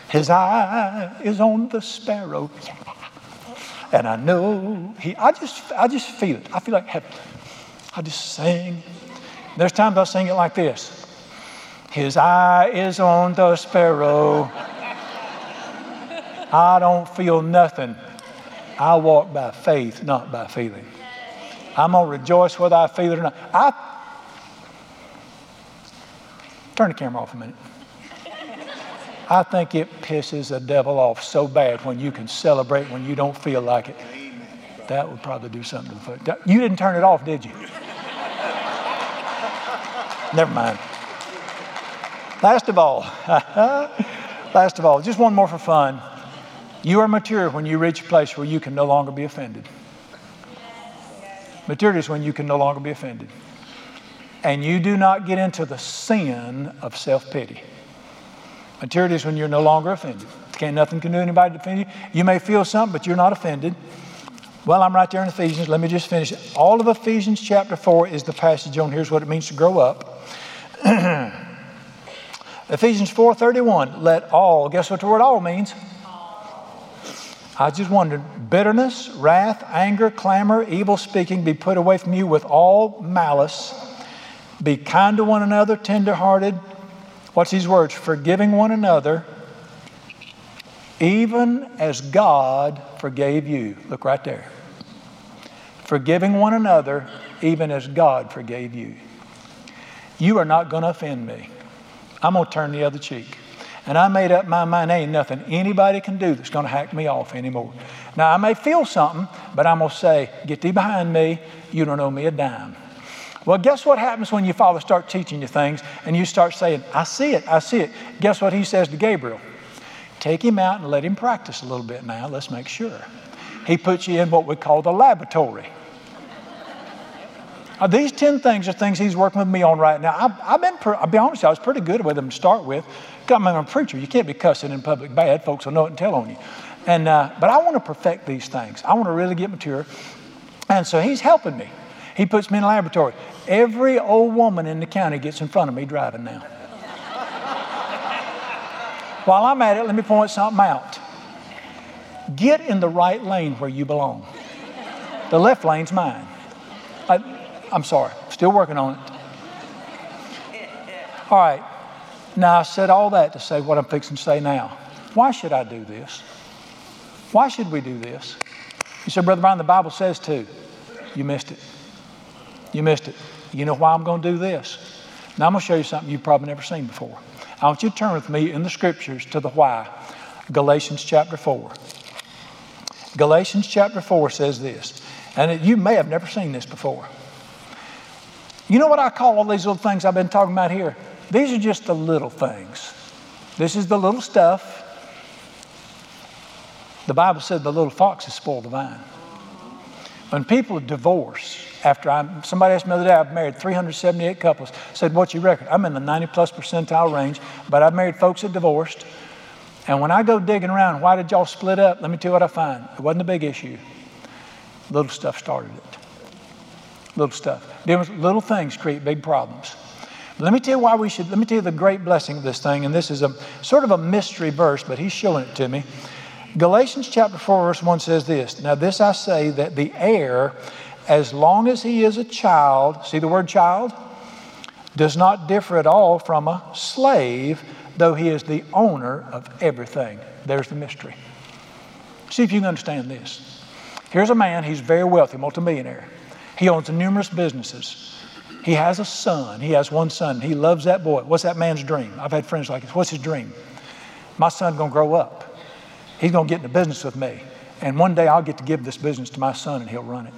His eye is on the sparrow. And I know he, I just, I just feel it. I feel like heaven. I just sing. There's times I sing it like this. His eye is on the sparrow. I don't feel nothing. I walk by faith, not by feeling. I'm going to rejoice whether I feel it or not. I Turn the camera off a minute. I think it pisses the devil off so bad when you can celebrate when you don't feel like it. That would probably do something to the foot. You didn't turn it off, did you? Never mind. Last of all, (laughs) last of all, just one more for fun. You are mature when you reach a place where you can no longer be offended. Maturity is when you can no longer be offended and you do not get into the sin of self pity. Maturity is when you're no longer offended. Can't nothing can do anybody to offend you. You may feel something, but you're not offended. Well, I'm right there in Ephesians. Let me just finish. All of Ephesians chapter 4 is the passage on here's what it means to grow up. (clears throat) Ephesians 4:31, let all, guess what the word all means? I just wondered, bitterness, wrath, anger, clamor, evil speaking be put away from you with all malice be kind to one another, tenderhearted. What's these words? Forgiving one another, even as God forgave you. Look right there. Forgiving one another, even as God forgave you. You are not going to offend me. I'm going to turn the other cheek. And I made up my mind, ain't nothing anybody can do that's going to hack me off anymore. Now, I may feel something, but I'm going to say, Get thee behind me. You don't owe me a dime. Well, guess what happens when your father starts teaching you things and you start saying, I see it, I see it. Guess what he says to Gabriel? Take him out and let him practice a little bit now. Let's make sure. He puts you in what we call the laboratory. Now, these 10 things are things he's working with me on right now. I've, I've been, I'll be honest, I was pretty good with them to start with. I'm a preacher. You can't be cussing in public bad. Folks will know it and tell on you. And, uh, but I want to perfect these things. I want to really get mature. And so he's helping me. He puts me in a laboratory. Every old woman in the county gets in front of me driving now. While I'm at it, let me point something out. Get in the right lane where you belong. The left lane's mine. I, am sorry, still working on it. All right. Now, I said all that to say what I'm fixing to say now. Why should I do this? Why should we do this? You said, Brother Brian, the Bible says to. You missed it. You missed it. You know why I'm going to do this? Now I'm going to show you something you've probably never seen before. I want you to turn with me in the scriptures to the why. Galatians chapter 4. Galatians chapter 4 says this, and it, you may have never seen this before. You know what I call all these little things I've been talking about here? These are just the little things. This is the little stuff. The Bible said the little foxes spoil the vine. When people divorce, after I, somebody asked me the other day, I've married 378 couples. Said, what's your record? I'm in the 90 plus percentile range, but I've married folks that divorced. And when I go digging around, why did y'all split up? Let me tell you what I find. It wasn't a big issue. Little stuff started it. Little stuff. Little things create big problems. Let me tell you why we should, let me tell you the great blessing of this thing, and this is a sort of a mystery verse, but he's showing it to me. Galatians chapter 4, verse 1 says this Now, this I say that the heir, as long as he is a child, see the word child, does not differ at all from a slave, though he is the owner of everything. There's the mystery. See if you can understand this. Here's a man, he's very wealthy, multimillionaire. He owns numerous businesses. He has a son. He has one son. He loves that boy. What's that man's dream? I've had friends like this. What's his dream? My son's gonna grow up. He's going to get into business with me. And one day I'll get to give this business to my son and he'll run it.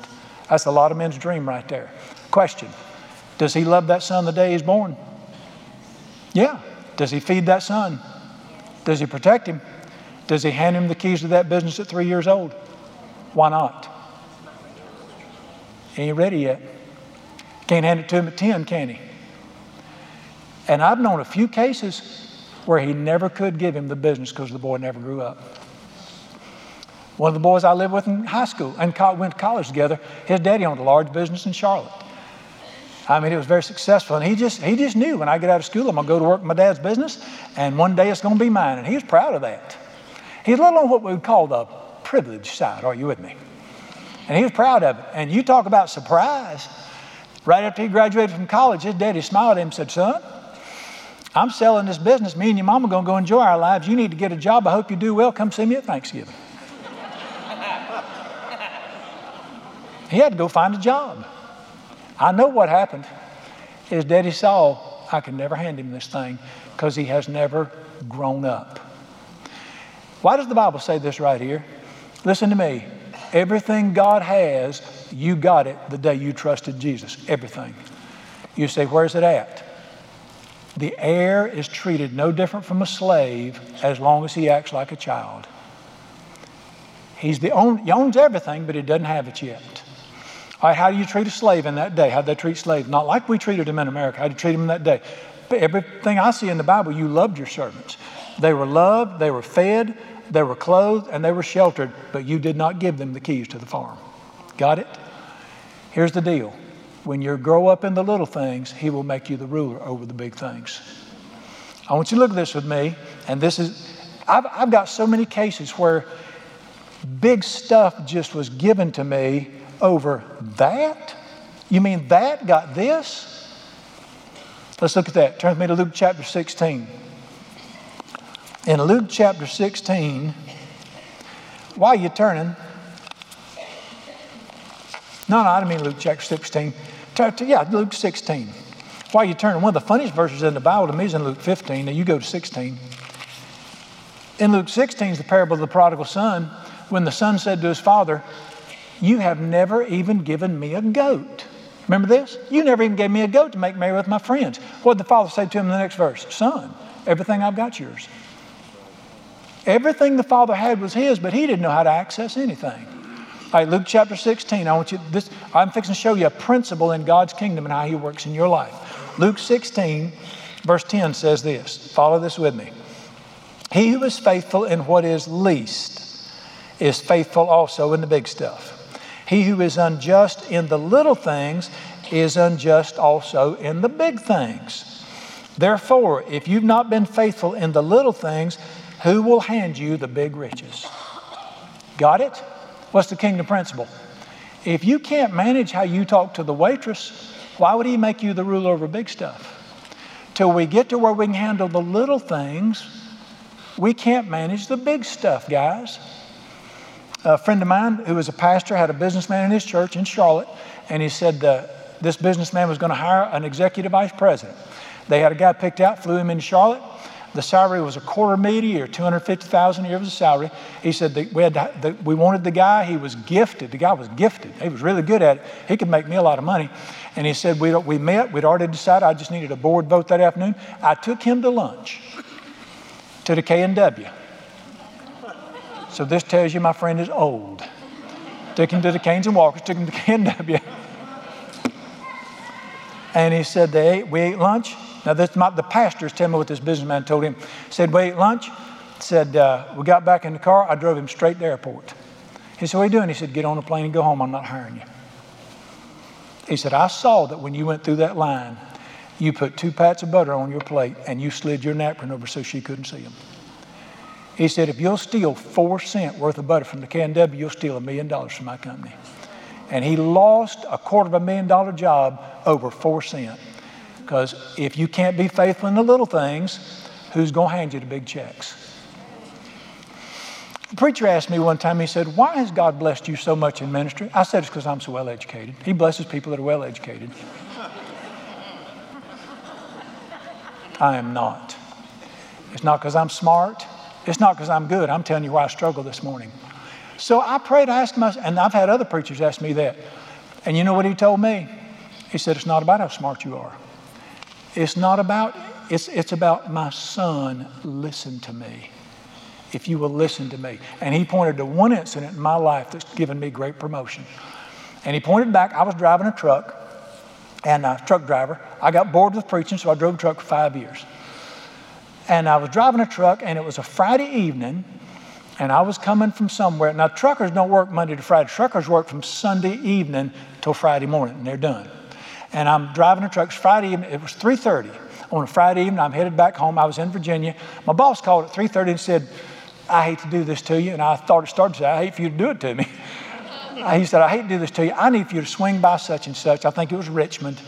That's a lot of men's dream right there. Question Does he love that son the day he's born? Yeah. Does he feed that son? Does he protect him? Does he hand him the keys to that business at three years old? Why not? He ain't ready yet. Can't hand it to him at 10, can he? And I've known a few cases where he never could give him the business because the boy never grew up. One of the boys I lived with in high school and went to college together, his daddy owned a large business in Charlotte. I mean, it was very successful. And he just, he just knew when I get out of school, I'm going to go to work in my dad's business, and one day it's going to be mine. And he was proud of that. He's a little on what we would call the privileged side. Are you with me? And he was proud of it. And you talk about surprise. Right after he graduated from college, his daddy smiled at him and said, Son, I'm selling this business. Me and your mama are going to go enjoy our lives. You need to get a job. I hope you do well. Come see me at Thanksgiving. (laughs) He had to go find a job. I know what happened. His daddy saw I could never hand him this thing because he has never grown up. Why does the Bible say this right here? Listen to me. Everything God has, you got it the day you trusted Jesus. Everything. You say, where's it at? The heir is treated no different from a slave as long as he acts like a child. He's the own, he owns everything, but he doesn't have it yet. All right, how do you treat a slave in that day? How did they treat slaves? Not like we treated them in America. How did you treat them in that day? But everything I see in the Bible, you loved your servants. They were loved, they were fed, they were clothed, and they were sheltered, but you did not give them the keys to the farm. Got it? Here's the deal when you grow up in the little things, He will make you the ruler over the big things. I want you to look at this with me, and this is, I've, I've got so many cases where big stuff just was given to me over that? You mean that got this? Let's look at that. Turn with me to Luke chapter 16. In Luke chapter 16, why are you turning? No, no, I didn't mean Luke chapter 16. Yeah, Luke 16. Why you turning? One of the funniest verses in the Bible to me is in Luke 15. Now you go to 16. In Luke 16 is the parable of the prodigal son when the son said to his father, you have never even given me a goat. Remember this? You never even gave me a goat to make merry with my friends. What did the father say to him in the next verse? Son, everything I've got yours. Everything the father had was his, but he didn't know how to access anything. All right, Luke chapter 16. I want you this I'm fixing to show you a principle in God's kingdom and how he works in your life. Luke 16, verse 10 says this. Follow this with me. He who is faithful in what is least is faithful also in the big stuff. He who is unjust in the little things is unjust also in the big things. Therefore, if you've not been faithful in the little things, who will hand you the big riches? Got it? What's the kingdom principle? If you can't manage how you talk to the waitress, why would he make you the ruler over big stuff? Till we get to where we can handle the little things, we can't manage the big stuff, guys. A friend of mine who was a pastor had a businessman in his church in Charlotte, and he said uh, this businessman was going to hire an executive vice president. They had a guy picked out, flew him into Charlotte. The salary was a quarter million a year, 250000 a year was the salary. He said that we, had to, that we wanted the guy, he was gifted. The guy was gifted. He was really good at it. He could make me a lot of money. And he said, we, we met, we'd already decided I just needed a board vote that afternoon. I took him to lunch to the K&W. So this tells you my friend is old. Took him to the Canes and Walkers, took him to K&W. And he said, they ate, we ate lunch. Now, this, my, the pastors tell me what this businessman told him. Said, we ate lunch. Said, uh, we got back in the car. I drove him straight to the airport. He said, what are you doing? He said, get on a plane and go home. I'm not hiring you. He said, I saw that when you went through that line, you put two pats of butter on your plate and you slid your napkin over so she couldn't see them. He said, if you'll steal four cent worth of butter from the K&W, you'll steal a million dollars from my company. And he lost a quarter of a million dollar job over four cent. Because if you can't be faithful in the little things, who's going to hand you the big checks? A preacher asked me one time, he said, Why has God blessed you so much in ministry? I said, It's because I'm so well educated. He blesses people that are well educated. I am not. It's not because I'm smart. It's not because I'm good. I'm telling you why I struggle this morning. So I prayed, I asked myself, and I've had other preachers ask me that. And you know what he told me? He said, It's not about how smart you are. It's not about, it's, it's about my son, listen to me. If you will listen to me. And he pointed to one incident in my life that's given me great promotion. And he pointed back, I was driving a truck, and a truck driver. I got bored with preaching, so I drove a truck for five years. And I was driving a truck, and it was a Friday evening, and I was coming from somewhere. Now, truckers don't work Monday to Friday. Truckers work from Sunday evening till Friday morning, and they're done. And I'm driving a truck. It's Friday evening. It was 3:30 on a Friday evening. I'm headed back home. I was in Virginia. My boss called at 3:30 and said, "I hate to do this to you." And I thought it started to say, "I hate for you to do it to me." (laughs) he said, "I hate to do this to you. I need for you to swing by such and such. I think it was Richmond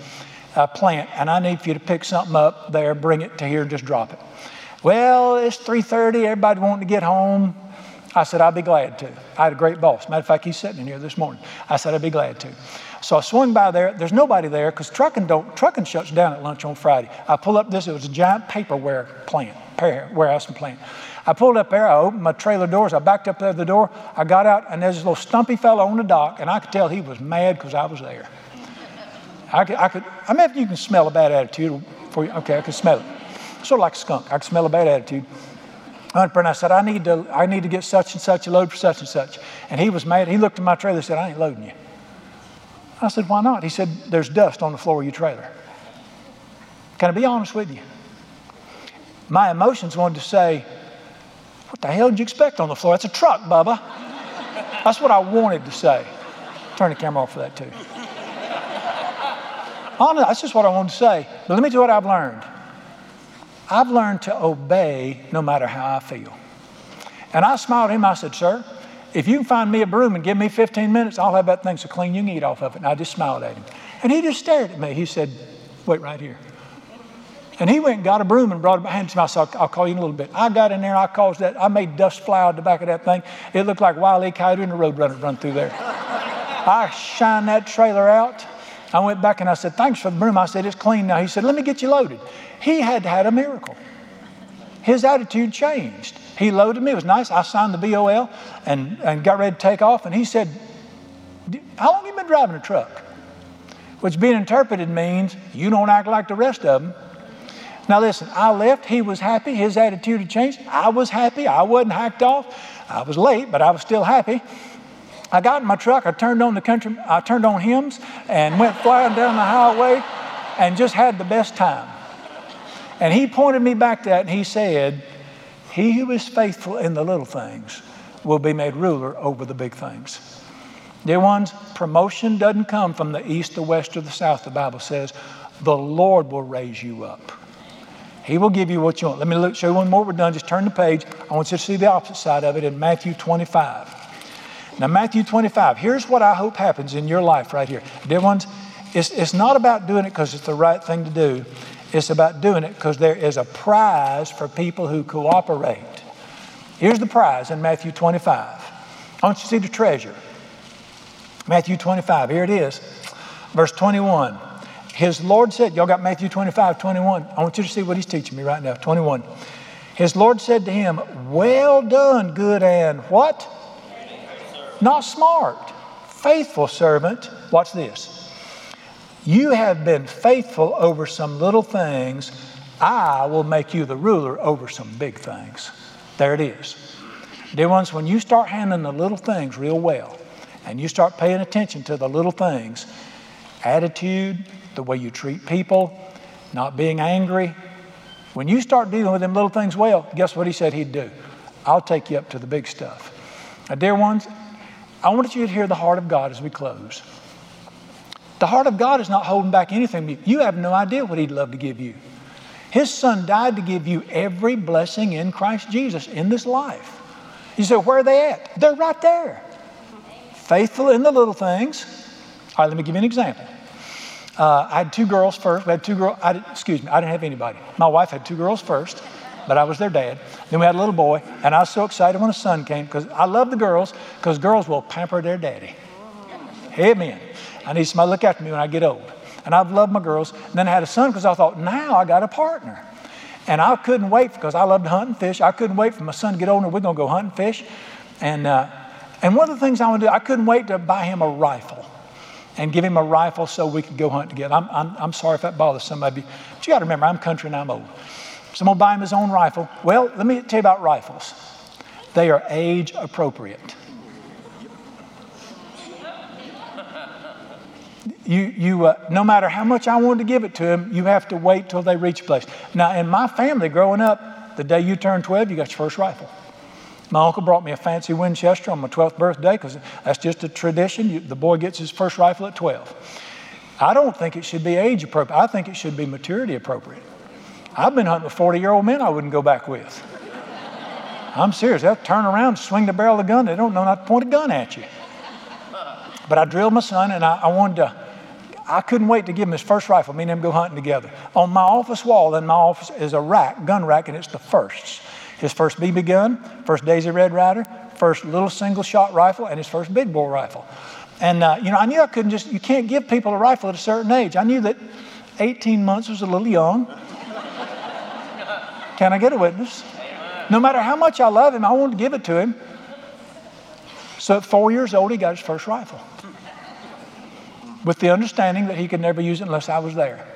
uh, plant, and I need for you to pick something up there, bring it to here, and just drop it." Well, it's 3:30. Everybody wanting to get home. I said, I'd be glad to. I had a great boss. Matter of fact, he's sitting in here this morning. I said, I'd be glad to. So I swung by there. There's nobody there because trucking don't trucking shuts down at lunch on Friday. I pull up this. It was a giant paperware plant, warehouse and plant. I pulled up there. I opened my trailer doors. I backed up there the door. I got out, and there's a little stumpy fellow on the dock, and I could tell he was mad because I was there. I could, I could. I mean, you can smell a bad attitude for you. Okay, I could smell it. Sort of like a skunk. I could smell a bad attitude. And I said, I need to, I need to get such and such a load for such and such. And he was mad. He looked at my trailer and said, I ain't loading you. I said, why not? He said, there's dust on the floor of your trailer. Can I be honest with you? My emotions wanted to say, what the hell did you expect on the floor? That's a truck, Bubba. That's what I wanted to say. Turn the camera off for that too. Honestly, that's just what I wanted to say. But let me tell you what I've learned. I've learned to obey no matter how I feel. And I smiled at him. I said, Sir, if you can find me a broom and give me 15 minutes, I'll have that thing so clean you can eat off of it. And I just smiled at him. And he just stared at me. He said, Wait right here. And he went and got a broom and brought it behind him. I said, I'll call you in a little bit. I got in there, I caused that, I made dust fly out the back of that thing. It looked like Wile E. Coyote and the Roadrunner run through there. I shined that trailer out. I went back and I said, Thanks for the broom. I said, It's clean now. He said, Let me get you loaded. He had had a miracle. His attitude changed. He loaded me. It was nice. I signed the BOL and, and got ready to take off. And he said, How long have you been driving a truck? Which being interpreted means you don't act like the rest of them. Now, listen, I left. He was happy. His attitude had changed. I was happy. I wasn't hacked off. I was late, but I was still happy. I got in my truck. I turned on the country. I turned on hymns and went flying down the highway and just had the best time. And he pointed me back to that and he said, He who is faithful in the little things will be made ruler over the big things. Dear ones, promotion doesn't come from the east, the west, or the south, the Bible says. The Lord will raise you up. He will give you what you want. Let me look, show you one more. We're done. Just turn the page. I want you to see the opposite side of it in Matthew 25. Now, Matthew 25, here's what I hope happens in your life right here. Dear ones, it's, it's not about doing it because it's the right thing to do. It's about doing it because there is a prize for people who cooperate. Here's the prize in Matthew 25. I want you to see the treasure. Matthew 25, here it is. Verse 21. His Lord said, Y'all got Matthew 25, 21. I want you to see what he's teaching me right now. 21. His Lord said to him, Well done, good and what? Not smart, faithful servant. Watch this. You have been faithful over some little things. I will make you the ruler over some big things. There it is. Dear ones, when you start handling the little things real well and you start paying attention to the little things, attitude, the way you treat people, not being angry, when you start dealing with them little things well, guess what he said he'd do? I'll take you up to the big stuff. Now, dear ones, I want you to hear the heart of God as we close. The heart of God is not holding back anything. You have no idea what He'd love to give you. His Son died to give you every blessing in Christ Jesus in this life. You say, where are they at? They're right there. Faithful in the little things. All right, let me give you an example. Uh, I had two girls first. We had two girls. Excuse me, I didn't have anybody. My wife had two girls first, but I was their dad. Then we had a little boy, and I was so excited when a son came because I love the girls because girls will pamper their daddy. Amen. I need somebody to look after me when I get old. And I've loved my girls. And then I had a son because I thought, now I got a partner. And I couldn't wait because I loved to hunt and fish. I couldn't wait for my son to get older. We're going to go hunt and fish. And, uh, and one of the things I want to do, I couldn't wait to buy him a rifle and give him a rifle so we could go hunt together. I'm, I'm, I'm sorry if that bothers somebody. But you got to remember, I'm country and I'm old. So I'm going to buy him his own rifle. Well, let me tell you about rifles. They are age appropriate. you, you uh, no matter how much I wanted to give it to him, you have to wait till they reach a place. Now, in my family growing up, the day you turn 12, you got your first rifle. My uncle brought me a fancy Winchester on my 12th birthday because that's just a tradition. You, the boy gets his first rifle at 12. I don't think it should be age appropriate. I think it should be maturity appropriate. I've been hunting with 40 year old men I wouldn't go back with. I'm serious. They'll turn around, swing the barrel of the gun. They don't know not to point a gun at you. But I drilled my son and I, I wanted to I couldn't wait to give him his first rifle, me and him go hunting together. On my office wall in my office is a rack, gun rack, and it's the firsts. His first BB gun, first Daisy Red Ryder, first little single shot rifle, and his first big bore rifle. And, uh, you know, I knew I couldn't just, you can't give people a rifle at a certain age. I knew that 18 months was a little young. Can I get a witness? No matter how much I love him, I wanted to give it to him. So at four years old, he got his first rifle with the understanding that he could never use it unless I was there.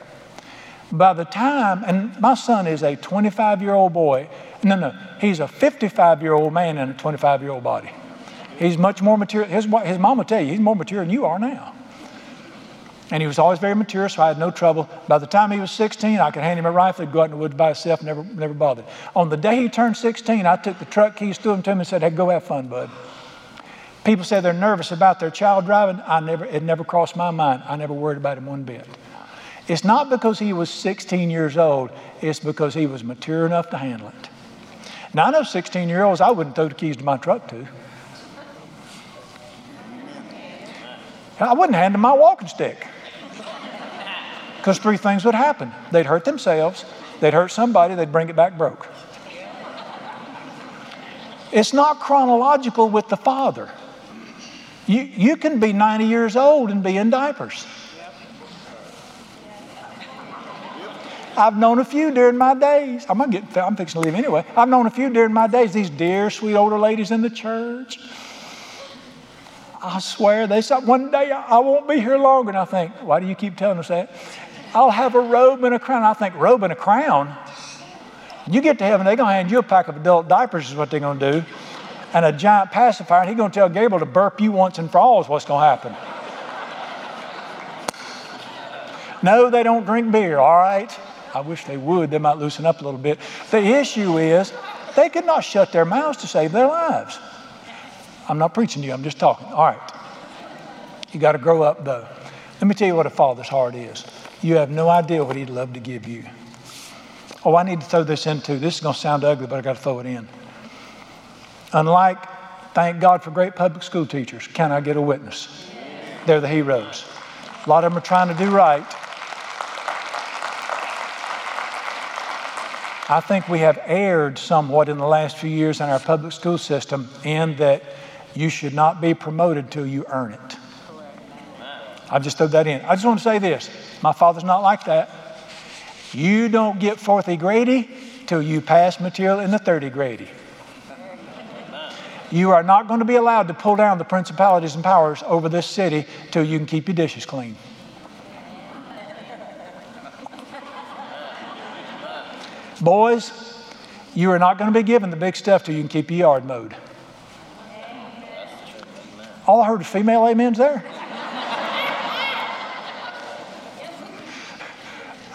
By the time, and my son is a 25 year old boy, no, no, he's a 55 year old man in a 25 year old body. He's much more mature. His, his mom will tell you, he's more mature than you are now. And he was always very mature, so I had no trouble. By the time he was 16, I could hand him a rifle, he'd go out in the woods by himself, never, never bothered. On the day he turned 16, I took the truck keys, threw them to him, and said, Hey, go have fun, bud. People say they're nervous about their child driving. I never, it never crossed my mind. I never worried about him one bit. It's not because he was 16 years old, it's because he was mature enough to handle it. Now, I know 16 year olds I wouldn't throw the keys to my truck to. I wouldn't hand them my walking stick. Because three things would happen they'd hurt themselves, they'd hurt somebody, they'd bring it back broke. It's not chronological with the Father. You, you can be 90 years old and be in diapers. I've known a few during my days. I'm, get, I'm fixing to leave anyway. I've known a few during my days, these dear, sweet older ladies in the church. I swear, they said, one day I won't be here long. And I think, why do you keep telling us that? I'll have a robe and a crown. I think, robe and a crown? You get to heaven, they're going to hand you a pack of adult diapers, is what they're going to do and a giant pacifier, and he's going to tell Gabriel to burp you once and for all is what's going to happen. no, they don't drink beer, all right? I wish they would. They might loosen up a little bit. The issue is they could not shut their mouths to save their lives. I'm not preaching to you, I'm just talking. All right. You got to grow up, though. Let me tell you what a father's heart is. You have no idea what he'd love to give you. Oh, I need to throw this in too. This is going to sound ugly, but I got to throw it in. Unlike, thank God for great public school teachers, can I get a witness? They're the heroes. A lot of them are trying to do right. I think we have erred somewhat in the last few years in our public school system in that You should not be promoted till you earn it. I just threw that in. I just want to say this my father's not like that. You don't get fourth grady till you pass material in the 30 grady. You are not going to be allowed to pull down the principalities and powers over this city till you can keep your dishes clean. Boys, you are not going to be given the big stuff till you can keep your yard mowed. All I heard was female amens there.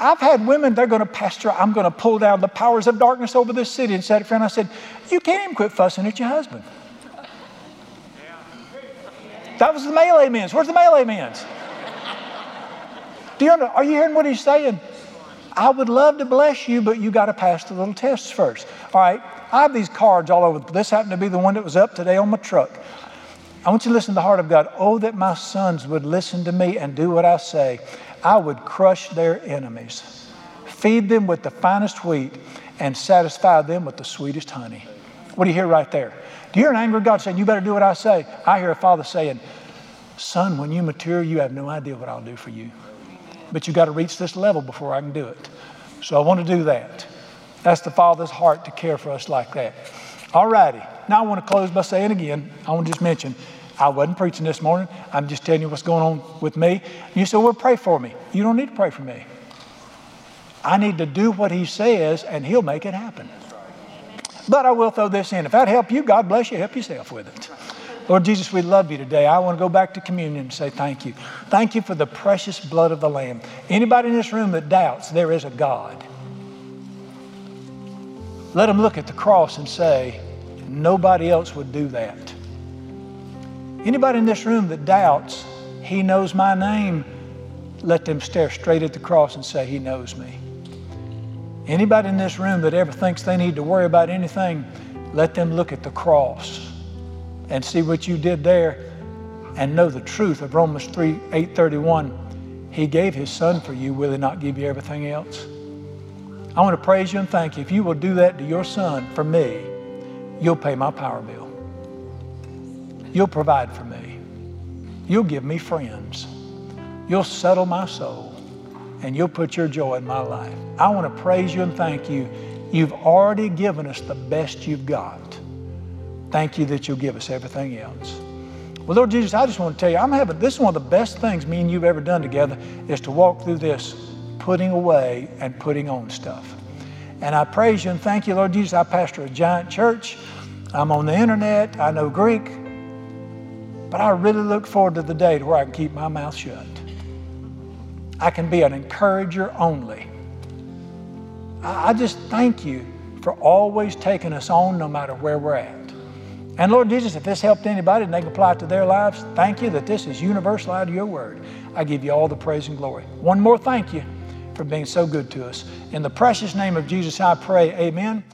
I've had women, they're going to, Pastor, I'm going to pull down the powers of darkness over this city and set it free. And I said, You can't even quit fussing at your husband. That was the male amens. Where's the male amens? Do you, understand? are you hearing what he's saying? I would love to bless you, but you got to pass the little tests first. All right, I have these cards all over. This happened to be the one that was up today on my truck. I want you to listen to the heart of God. Oh, that my sons would listen to me and do what I say. I would crush their enemies, feed them with the finest wheat, and satisfy them with the sweetest honey. What do you hear right there? Do you hear an angry God saying, You better do what I say? I hear a father saying, Son, when you mature, you have no idea what I'll do for you. But you got to reach this level before I can do it. So I want to do that. That's the Father's heart to care for us like that. All righty. Now I want to close by saying again, I want to just mention, I wasn't preaching this morning. I'm just telling you what's going on with me. You say, well, pray for me. You don't need to pray for me. I need to do what he says, and he'll make it happen. But I will throw this in. If that help you, God bless you. Help yourself with it. Lord Jesus, we love you today. I want to go back to communion and say thank you. Thank you for the precious blood of the Lamb. Anybody in this room that doubts there is a God, let them look at the cross and say, nobody else would do that. Anybody in this room that doubts he knows my name, let them stare straight at the cross and say, He knows me. Anybody in this room that ever thinks they need to worry about anything, let them look at the cross and see what you did there and know the truth of Romans 3 831. He gave his son for you, will he not give you everything else? I want to praise you and thank you. If you will do that to your son for me, you'll pay my power bill. You'll provide for me. You'll give me friends. You'll settle my soul. And you'll put your joy in my life. I want to praise you and thank you. You've already given us the best you've got. Thank you that you'll give us everything else. Well, Lord Jesus, I just want to tell you, I'm having this is one of the best things me and you've ever done together is to walk through this putting away and putting on stuff. And I praise you and thank you, Lord Jesus. I pastor a giant church. I'm on the internet. I know Greek. But I really look forward to the day to where I can keep my mouth shut. I can be an encourager only. I just thank you for always taking us on no matter where we're at. And Lord Jesus, if this helped anybody and they can apply it to their lives, thank you that this is universal out of your word. I give you all the praise and glory. One more thank you for being so good to us. In the precious name of Jesus, I pray, amen.